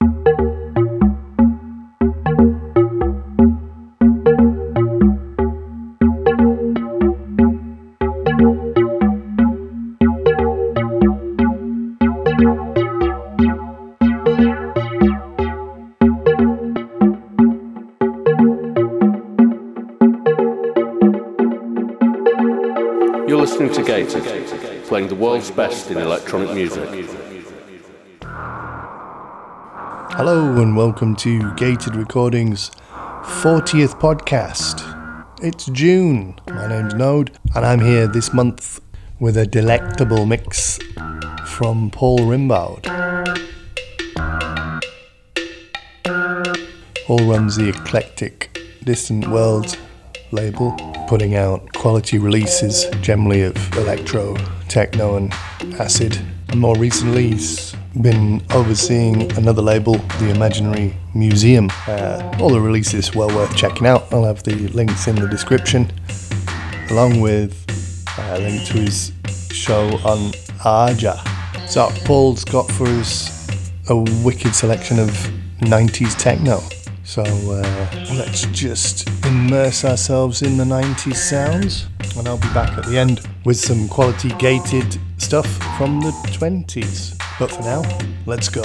You're listening to Gated, playing the world's best in electronic music. Hello and welcome to Gated Recordings 40th podcast. It's June. My name's Node and I'm here this month with a delectable mix from Paul Rimbaud. Paul runs the eclectic Distant World label, putting out quality releases generally of electro, techno, and acid. And more recently, he's been overseeing another label, The Imaginary Museum. Uh, all the releases well worth checking out. I'll have the links in the description, along with a link to his show on Arja. So, Paul's got for us a wicked selection of 90s techno. So uh, let's just immerse ourselves in the 90s sounds, and I'll be back at the end with some quality gated stuff from the 20s. But for now, let's go.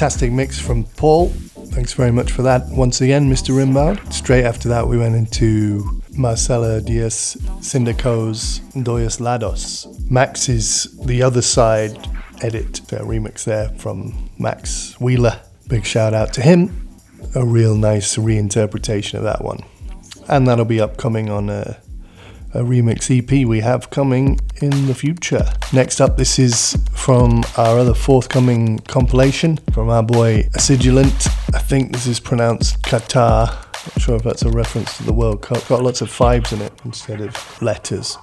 Fantastic mix from Paul. Thanks very much for that once again, Mr. Rimbaud. Straight after that, we went into Marcela Diaz Sindico's Doyos Lados. Max is the other side edit, remix there from Max Wheeler. Big shout out to him. A real nice reinterpretation of that one. And that'll be upcoming on a, a remix EP we have coming in the future. Next up, this is from our other forthcoming compilation from our boy Acidulant. I think this is pronounced Qatar. Not sure if that's a reference to the World Cup. Got lots of fives in it instead of letters.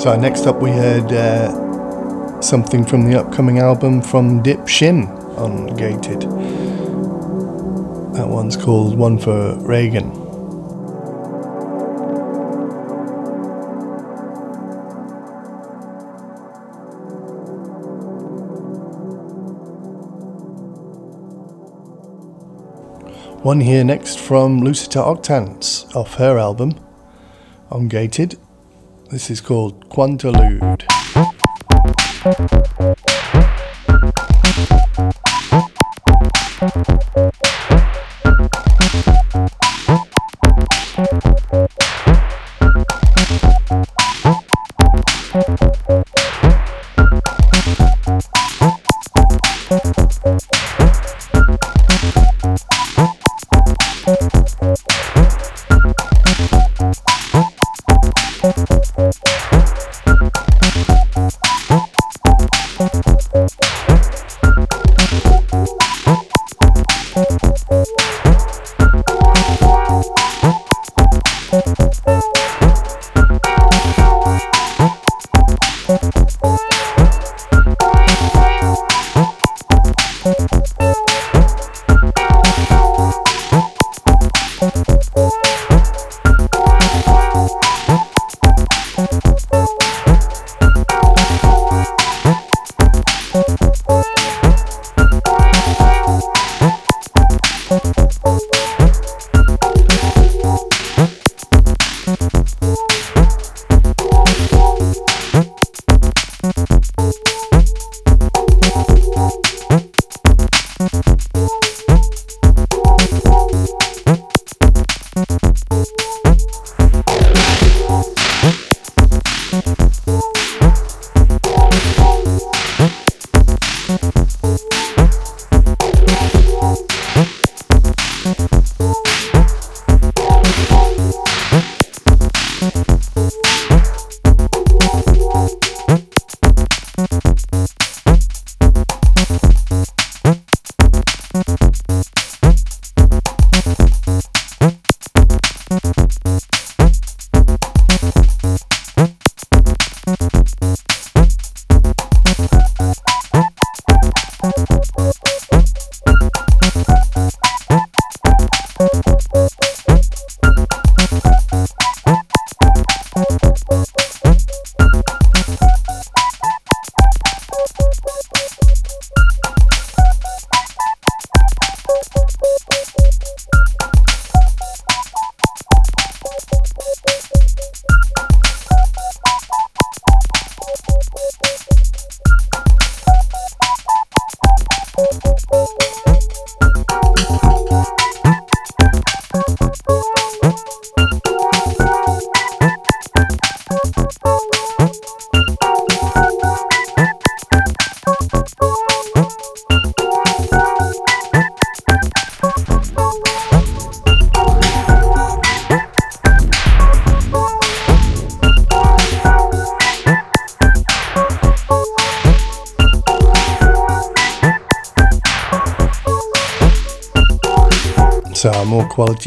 So next up we heard uh, something from the upcoming album from Dip Shin on Gated. That one's called One for Reagan. One here next from Lucita Octants off her album on Gated. This is called Quantalude.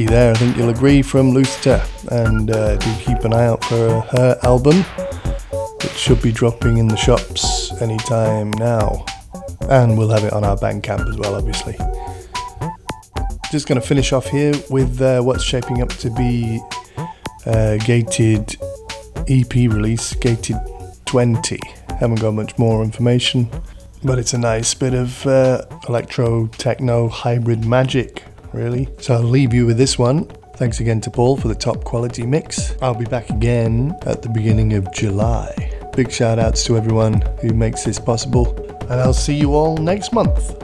There, I think you'll agree from Lucita. And uh, do keep an eye out for her album. It should be dropping in the shops anytime now. And we'll have it on our Bandcamp as well, obviously. Just going to finish off here with uh, what's shaping up to be a gated EP release, Gated 20. Haven't got much more information, but it's a nice bit of uh, electro techno hybrid magic really. So I'll leave you with this one. Thanks again to Paul for the top quality mix. I'll be back again at the beginning of July. Big shout outs to everyone who makes this possible, and I'll see you all next month.